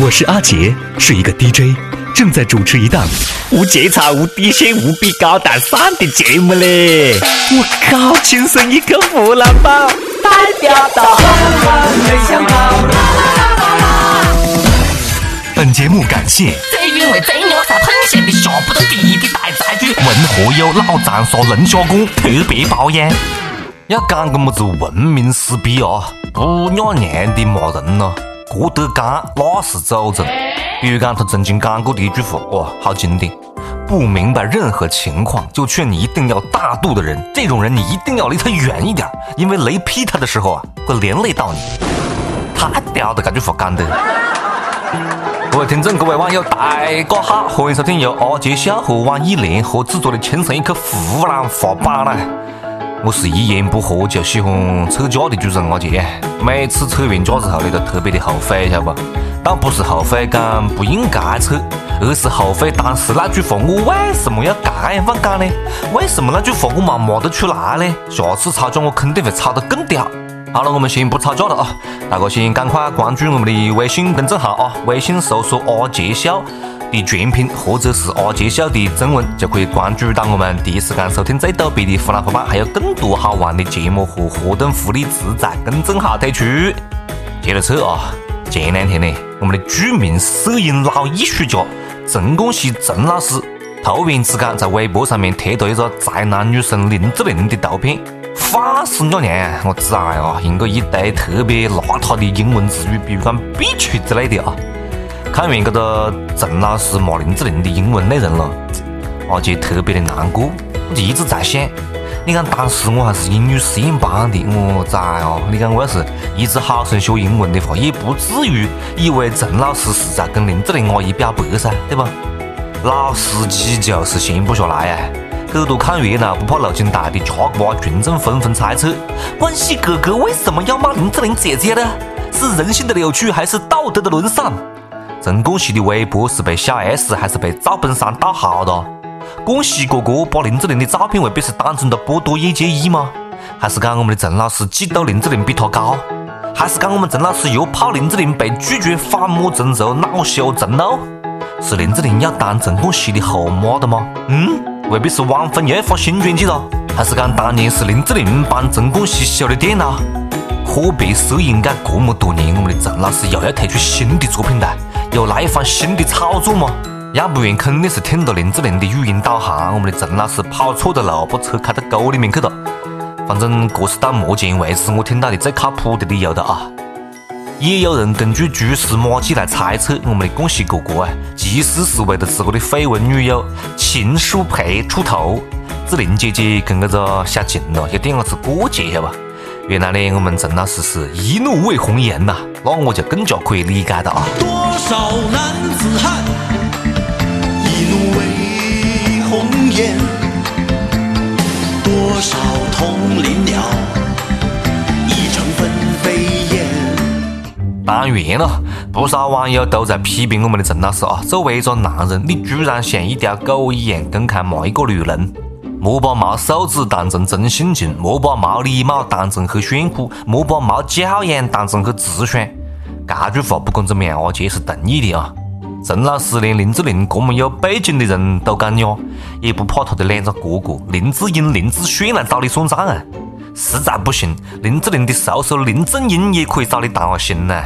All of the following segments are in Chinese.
我是阿杰，是一个 DJ，正在主持一档无节操、无底线、无比高大上的节目嘞！我靠，亲生一个湖南宝，代表到没想到。本节目感谢最原味、最牛杂、喷咸的下不得地的大菜具。文和友老长沙龙虾馆特别包养。要讲个么子文明撕逼啊，不要娘的骂人咯，郭德纲那是祖宗。比如讲他曾经讲过的一句话，哇，好经典。不明白任何情况就劝你一定要大度的人，这种人你一定要离他远一点，因为雷劈他的时候啊，会连累到你。太屌的，这句话讲的。各位听众，各位网友，大家好，欢迎收听由阿杰笑和网易联合制作的《亲生一刻湖南话版》啦。我是一言不合就喜欢吵架的主持人阿杰，每次吵完架之后呢，都特别的后悔，晓得不？倒不是后悔讲不应该吵，而是后悔当时那句话我为什么要这样放讲呢？为什么那句话我没骂得出来呢？下次吵架我肯定会吵得更屌。好了，我们先不吵架了啊！大家先赶快关注我们的微信公众号啊，微信搜索阿杰笑。的全拼或者是阿杰秀的中文，就可以关注到我们第一时间收听最逗逼的湖南话版，还有更多好玩的节目和活动福利自在公众号推出。接着扯啊，前两天呢，我们的著名摄影老艺术家陈冠希陈老师突然之间在微博上面贴到一个宅男女神林志玲的图片，放死我娘！我崽啊，用个一堆特别邋遢的英文词语，比如讲 bitch 之类的啊。看完这个陈老师骂林志玲的英文内容了，阿杰特别的难过。我就一直在想，你看当时我还是英语实验班的，我崽哦！你看我要是一直好生学英文的话，也不至于以为陈老师是在跟林志玲阿姨表白噻，对吧？老司机就是闲不下来啊！很多看热闹不怕路惊大的吃瓜群众纷纷猜测：冠希哥哥为什么要骂林志玲姐姐呢？是人性的扭曲，还是道德的沦丧？陈冠希的微博是被小 S 还是被赵本山盗号的？冠希哥哥把林志玲的照片未必是当成了剥夺业界益吗？还是讲我们的陈老师嫉妒林志玲比他高？还是讲我们陈老师又怕林志玲被拒绝反目成仇恼羞成怒？是林志玲要当陈冠希的后妈的吗？嗯，未必是汪峰又要发新专辑了？还是讲当年是林志玲帮陈冠希修的电脑？阔别摄影界这么多年，我们的陈老师又要推出新的作品了？有那一番新的炒作吗？要不然肯定是听到林志玲的语音导航，我们的陈老师跑错的路，把车开到沟里面去了。反正这是到目前为止我听到的最靠谱的理由了啊！也有人根据蛛丝马迹来猜测，我们的冠希哥哥啊，其实是为了自个的绯闻女友秦舒培出头。志玲姐姐跟这个小秦咯，有点子过节，晓得吧？原来呢，我们陈老师是一怒为红颜呐，那我就更加可以理解了啊。多少男子汉，一怒为红颜，多少同林鸟，一成分飞燕。当然了，不少网友都在批评我们的陈老师啊，作为一个男人，你居然像一条狗一样公开骂一个女人。莫把没素质当成真性情，莫把没礼貌当成很炫酷，莫把没教养当成很直爽。这句话不管怎么样，阿杰是同意的啊。陈老师连林志玲这么有背景的人都敢惹，也不怕他的两个哥哥林志颖、林志炫来找你算账啊？实在不行，林志玲的叔叔林正英也可以找你谈下心呐。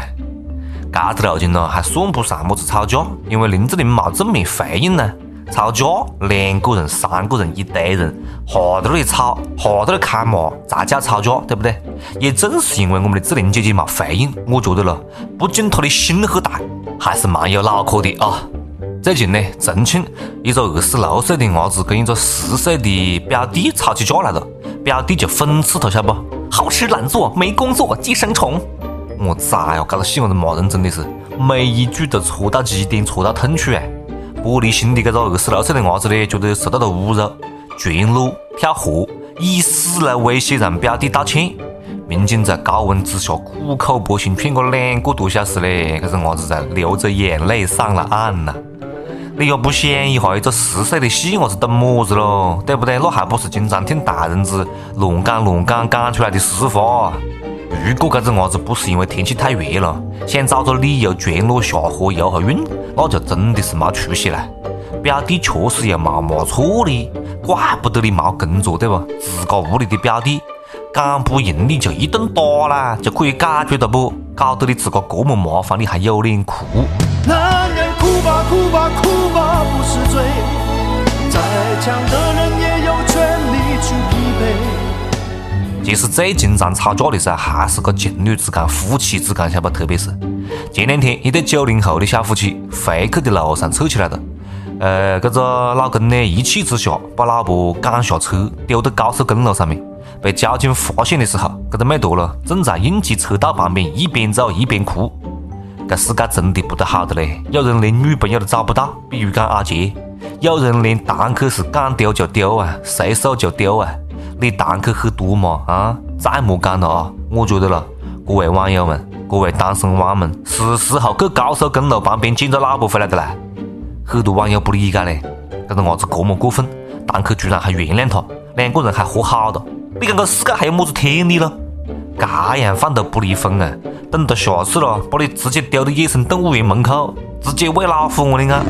这条路径呢，还算不上么子吵架，因为林志玲没正面回应呢。吵架，两个人、三个人、一堆人，哈在那里吵，哈在那里开骂，才叫吵架，对不对？也正是因为我们的志玲姐姐没回应，我觉得了，不仅她的心很大，还是蛮有脑壳的啊。最近呢，重庆一个二十六岁的伢子跟一个十岁的表弟吵起架来了，表弟就讽刺他，晓得不？好吃懒做，没工作，寄生虫。我崽哟，这个细伢子骂人真的是每一句都戳到极点，戳到痛处哎。玻璃心的这个二十六岁的伢子呢，觉得受到了侮辱，全裸跳河，以死来威胁让表弟道歉。民警在高温之下苦口婆心劝个两个多小时呢，这个伢子才流着眼泪上了岸呐。你也不想一下，一个十岁的细伢子懂么子咯，对不对？那还不是经常听大人子乱讲乱讲讲出来的实话。如果这只伢子不是因为天气太热了，想找个理由全裸下河游下泳，那就真的是没出息了。表弟确实又没嘛错的，怪不得你没工作对不？自家屋里的表弟，讲不赢你就一顿打啦，就可以解决了不？搞得你自个这么麻烦，你还有脸哭？男人哭吧哭吧哭吧不是罪，再强的其实最经常吵架的噻，还是个情侣之间、夫妻之间，晓得不？特别是前两天，一对九零后的小夫妻回去的路上吵起来了。呃，这个老公呢，一气之下把老婆赶下车，丢到高速公路上面。被交警发现的时候，这个妹坨了，正在应急车道旁边一边走一边哭。这世界真的不得好的嘞！有人连女朋友都找不到，比如讲阿杰；有人连堂客是敢丢就丢啊，随手就丢啊。你堂客很多嘛啊？再莫讲了啊！我觉得了，各位网友们，各位单身汪们，是时候去高速公路旁边捡个老婆回来的啦。很多网友不理解嘞，这个伢子这么过分，堂客居然还原谅他，两个人还和好了。你讲这世界还有么子天理了？这样放都不离婚啊？等到下次了，把你直接丢到野生动物园门口，直接喂老虎我你讲？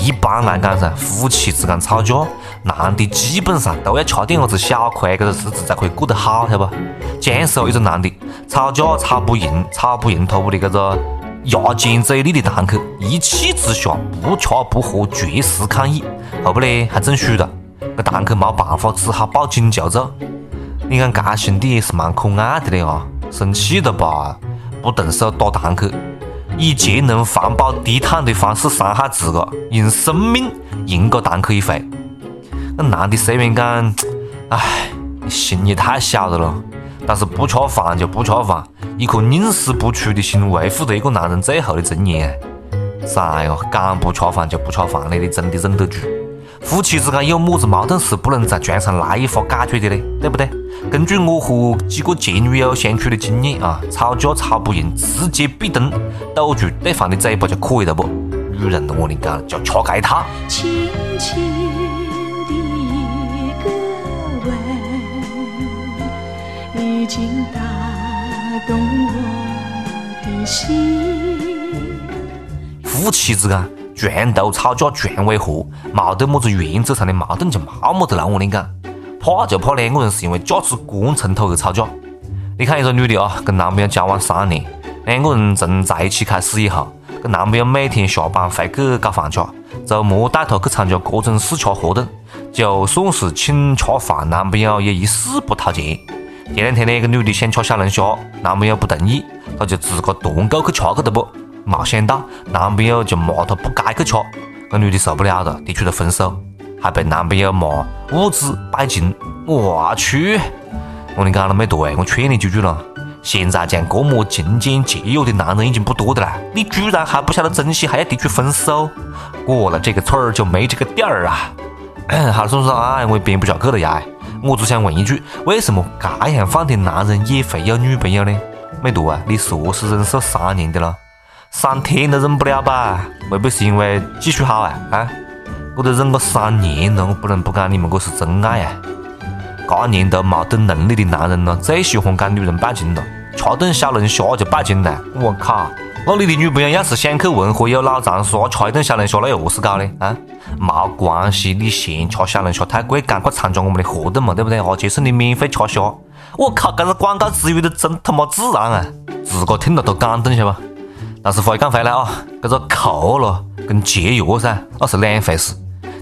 一般来讲噻，夫妻之间吵架，男的基本上都要吃点么子小亏，这个日子才可以过得好，晓得不？江苏一个男的吵架吵不赢，吵不赢他屋里这个。牙尖嘴利的堂客一气之下不吃不喝绝食抗议，后不呢还中暑了，这堂客没办法，只好报警求助。你看这兄弟也是蛮可爱的嘞啊！生气了吧，不动手打堂客，以节能环保低碳的方式伤害自个，用生命赢个堂客一回。那男的虽然讲，唉，心也太小了咯。但是不吃饭就不吃饭，一颗宁死不屈的心，维护着一个男人最后的尊严。哎哟，敢不吃饭就不吃饭的，你真的忍得住？夫妻之间有么子矛盾是不能在床上来一发解决的呢？对不对？根据我和几个前女友相处的经验啊，吵架吵不赢，直接壁灯，堵住对方的嘴巴就可以了不？女人我跟你讲，就吃这一套。打动我的心。夫妻之间床头吵架床尾和，没得么子原则上的矛盾就没么子了。我跟你讲，怕就怕两个人是因为价值观冲突而吵架。你看一个女的啊，跟男朋友交往三年，两个人从在一起开始以后，跟男朋友每天下班回去搞饭吃，周末带她去参加各种试吃活动，就算是请吃饭，男朋友也一死不掏钱。前两天呢，一个女的想吃小龙虾，男朋友不同意，她就自个团购去吃去的不？没想到男朋友就骂她不该去吃，个女的受不了了，提出了分手，还被男朋友骂物质拜金。我去！我跟你讲了没多哎，我劝你几句了。现在像这么勤俭节约的男人已经不多的了，你居然还不晓得珍惜，还要提出分手，过了这个村儿就没这个店儿啊！好了，算算啊，我也编不下去了呀。我只想问一句，为什么这样放的男人也会有女朋友呢？美图啊，你说是忍受三年的了，三天都忍不了吧？会不会是因为技术好啊？啊，我都忍个三年了，我不能不讲你们这是真爱啊！这年头没得能力的男人呢，最喜欢讲女人拜金了，吃顿小龙虾就拜金了，我靠！那你的女朋友要是想去文和友老长沙吃一顿小龙虾，那又何是搞呢？啊，没关系，你嫌吃小龙虾太贵，赶快参加我们的活动嘛，对不对？阿杰送你免费吃虾。我靠，这个广告词语的真他妈自然啊，自个听了都感动，晓得不？但是话又讲回来啊，这个抠了跟节约噻，那是两回事。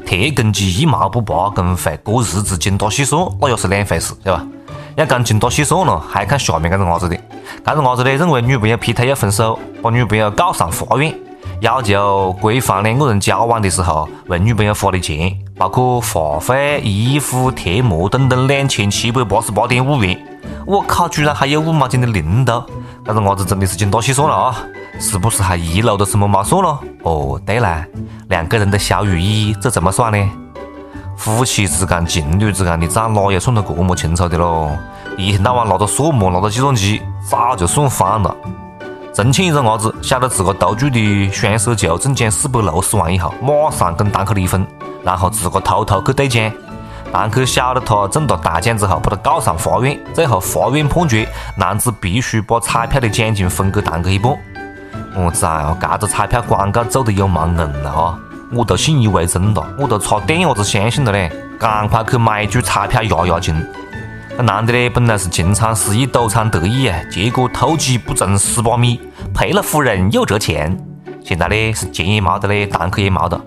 铁公鸡一毛不拔，跟会过日子精打细算，那又是两回事，对吧？要讲精打细算了，还看下面这个伢子的。这个伢子呢，认为女朋友劈腿要分手，把女朋友告上法院，要求规范两个人交往的时候为女朋友花的钱，包括话费、衣服、贴膜等等两千七百八十八点五元。我靠，居然还有五毛钱的零头！这个伢子真的是精打细算了啊！是不是还遗漏了什么没算了？哦，对了，两个人的小雨衣这怎么算呢？夫妻之间、情侣之间的账哪有算得这么清楚的喽？一天到晚拿着算盘，拿着计算机，早就算翻了。重庆一个伢子晓得自个投注的双色球中奖四百六十万以后，马上跟堂客离婚，然后自个偷偷去兑奖。堂客晓得他中了大奖之后，把他告上法院，最后法院判决男子必须把彩票的奖金分给堂客一半。我崽哦，这个彩票广告做得有毛硬了哈！我都信以为真了，我都差点伢子相信了嘞，赶快去买一注彩票压压惊。这男的呢，本来是情场失意，赌场得意啊，结果偷鸡不成蚀把米，赔了夫人又折钱。现在呢，是钱也没得嘞，堂客也没得，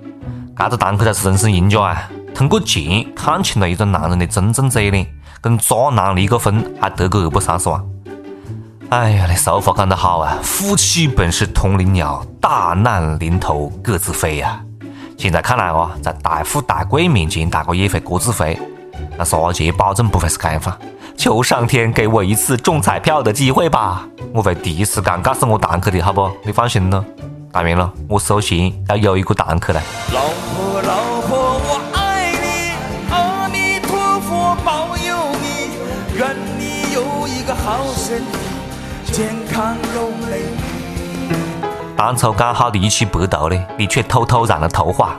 这个堂客才是人生赢家啊！通过钱看清了一个男人的真正嘴脸，跟渣男离个婚还得个二百三十万。哎呀，你俗话讲得好啊，夫妻本是同林鸟，大难临头各自飞呀。现在看来哦，在大富大贵面前，大哥也会各自飞。那杀姐保证不会是这样法，求上天给我一次中彩票的机会吧！我会第一时间告诉我堂客的，好不？你放心了。当然了，我首先要有一个堂客来。老婆，老婆，我爱你，阿弥陀佛保佑你，愿你有一个好身体，健康又美。当初讲好的一起白头呢，你却偷偷染了头发。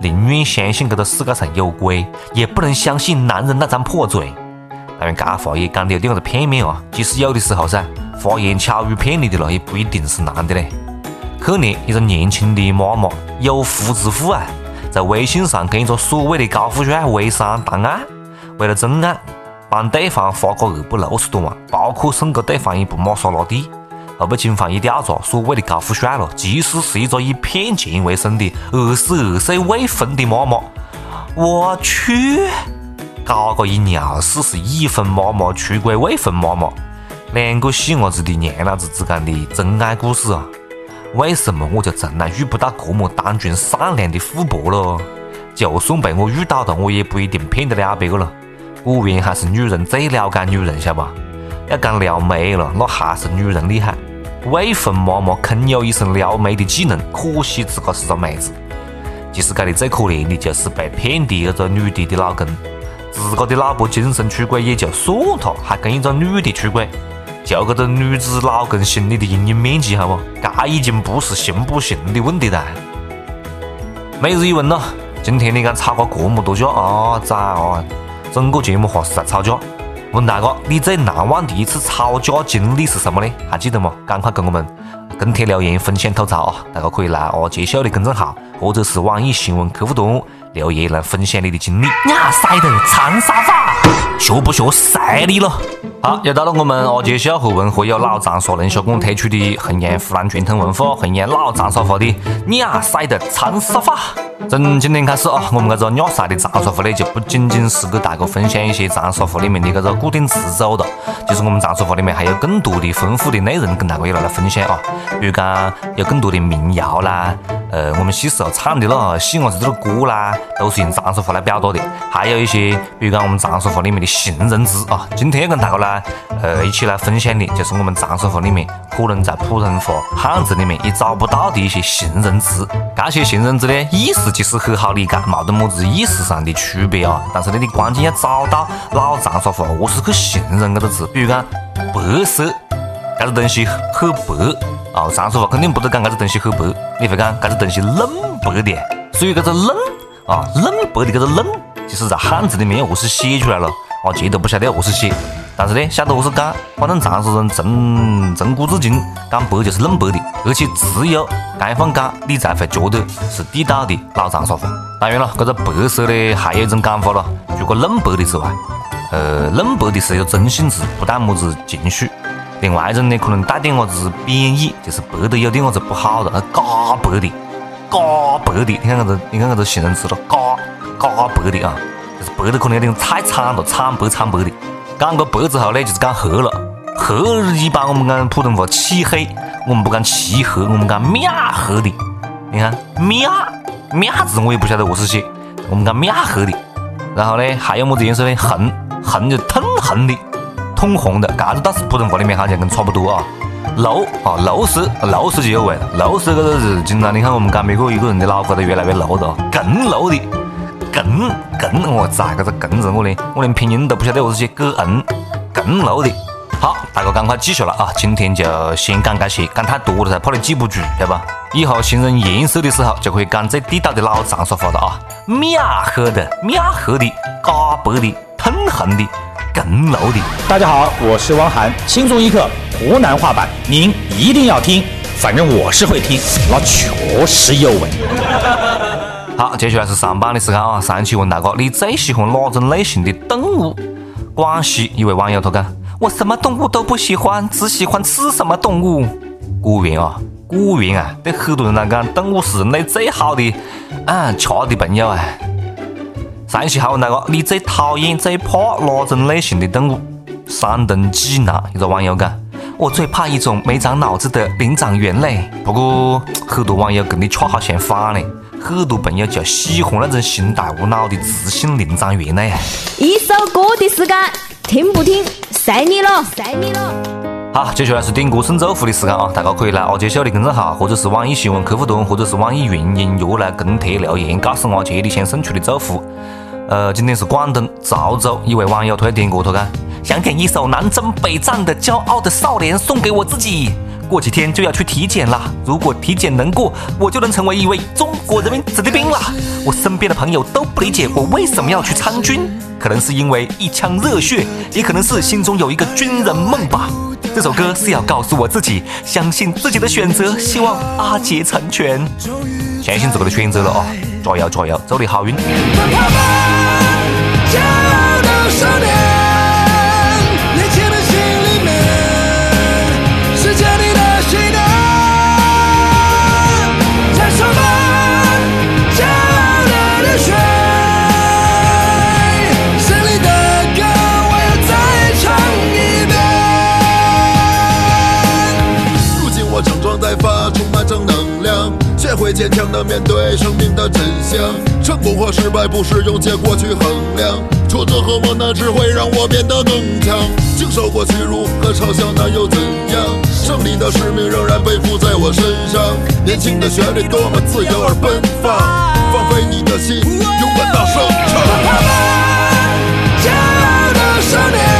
宁愿相信这个世界上有鬼，也不能相信男人那张破嘴。当然，这话也讲的有点子片面啊。其实有的时候噻，花言巧语骗你的了，也不一定是男的嘞。去年一个年轻的妈妈有夫之妇啊，在微信上跟一个所谓的高富帅微商谈爱，为了真爱，帮对方花个二百六十多万，包括送给对方一部玛莎拉蒂，后被警方一调查，所谓的高富帅了，其实是一个以骗钱为生的二十二岁未婚的妈妈。我去，搞个一尿屎是已婚妈妈出轨未婚妈妈，两个细伢子的娘老子之间的真爱故事啊！为什么我就从来遇不到这么单纯善良的富婆了？就算被我遇到了，我也不一定骗得了别个了。果然还是女人最了解女人，晓得吧？要讲撩妹了，那还是女人厉害。未婚妈妈空有一身撩妹的技能，可惜自个是个妹子。其实，这里最可怜的就是被骗的那个女的的老公，自个的老婆精神出轨也就算了，还跟一个女的出轨。就这个女子老公心里的阴影面积，好不？这已经不是行不行的问题了。每日一问咯，今天你敢吵个这么多架啊？崽啊！整个节目哈是在吵架。问大家，你最难忘的一次吵架经历是什么呢？还记得吗？赶快跟我们跟帖留言分享吐槽啊！大家可以来阿杰秀的公众号，或者是网易新闻客户端留言来分享你的经历。呀塞的长沙话，学不学晒你了？好，又到了我们阿杰秀和文和友老长沙龙虾馆推出的弘扬湖南传统文化、弘扬老长沙话的亚塞的长沙话。从今天开始啊，我们这个亚塞的长沙话呢，就不仅仅是给大家分享一些长沙话里面的这个固定词组了，就是我们长沙话里面还有更多的丰富的内容跟大家一道来分享啊。比如讲，有更多的民谣啦，呃，我们小时候唱的那细伢子这个歌啦，都是用长沙话来表达的。还有一些，比如讲我们长沙话里面的形容词啊，今天要跟大家来呃，一起来分享的，就是我们长沙话里面可能在普通话汉字里面也找不到的一些形容词。这些形容词呢，意思其实很好理解，没得么子意思上的区别啊。但是呢，你关键要找到老长沙话何是去形容这个字。比如讲白色，这个东西很白啊，长沙话肯定不得讲这个东西很白，你会讲这个东西冷白的。所以这个冷啊，冷白的这个冷，其实在汉字里面何是写出来了。阿杰都不晓得何是写，但是呢，晓得何是讲。反正长沙人从从古至今讲白就是嫩白的，而且只有这样讲，你才会觉得是地道的老长沙话。当然了，这个白色呢，还有一种讲法了。除了嫩白的之外，呃，嫩白的是一个中性词，不带么子情绪。另外一种呢，可能带点么子贬义，就是白的有点么子不好的，假白的，假白的。你看这个，你看这个形容词了，假假白的啊。就是白的可能有点太惨了，惨白惨白的。讲个白之后呢，就是讲黑了。黑一般我们讲普通话漆黑，我们不讲漆黑，我们讲面黑的。你看面面字我也不晓得何是写，我们讲面黑的。然后呢，还有么子颜色呢？红红就通红的，通红的。这个倒是普通话里面好像跟差不多啊。绿啊，绿色，绿色就有味了。绿色这个是经常你看我们讲每个一个人的脑壳都越来越绿了，更绿的。更更，我咋，这个更字我连我连拼音都不晓得何是写，更更楼的。好，大哥赶快记下来啊！今天就先讲这些，讲太多了噻，怕你记不住，对吧？以后形容颜色的时候，就可以讲最地道的老长沙话了啊！妙黑的、妙黑的、嘎白的、通红的、更浓的。大家好，我是汪涵，轻松一刻湖南话版，您一定要听，反正我是会听，那确实有味。好，接下来是上班的时间啊！上期问大哥，你最喜欢哪种类型的动物？广西一位网友他讲，我什么动物都不喜欢，只喜欢吃什么动物。果园啊，果园啊，对很多人来讲，动物是人类最好的啊，吃的朋友啊。上期还问大哥，你最讨厌、最怕哪种类型的动物？山东济南一个网友讲，我最怕一种没长脑子的灵长猿类。不过很多网友跟你恰好相反呢。很多朋友就喜欢那种心大无脑的自信灵长猿呢。一首歌的时间，听不听，随你了，随你了。好，接下来是点歌送祝福的时间啊！大家可以来阿杰秀的公众号，或者是网易新闻客户端，或者是网易云音乐来跟帖留言，告诉阿杰你想送出的祝福。呃，今天是广东潮州一位网友推点歌，他讲想点一首南征北战的骄傲的少年送给我自己。过几天就要去体检了，如果体检能过，我就能成为一位中国人民子弟兵了。我身边的朋友都不理解我为什么要去参军，可能是因为一腔热血，也可能是心中有一个军人梦吧。这首歌是要告诉我自己，相信自己的选择，希望阿杰成全。相信自己的选择了啊！加油加油，祝你好运。坚强的面对生命的真相，成功或失败不是用结果去衡量，挫折和磨难只会让我变得更强。经受过屈辱和嘲笑，那又怎样？胜利的使命仍然背负在我身上。年轻的旋律多么自由而奔放，放飞你的心，勇敢大声唱。节目就是这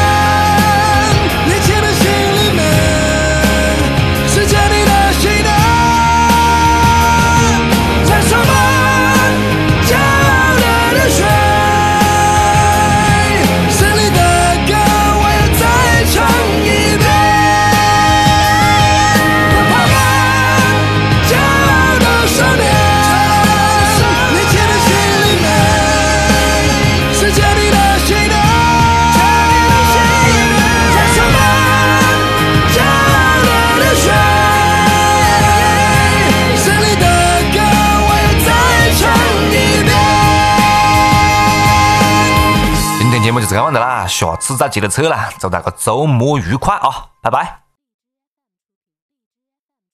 下次再接着扯啦，祝大家周末愉快啊，拜拜。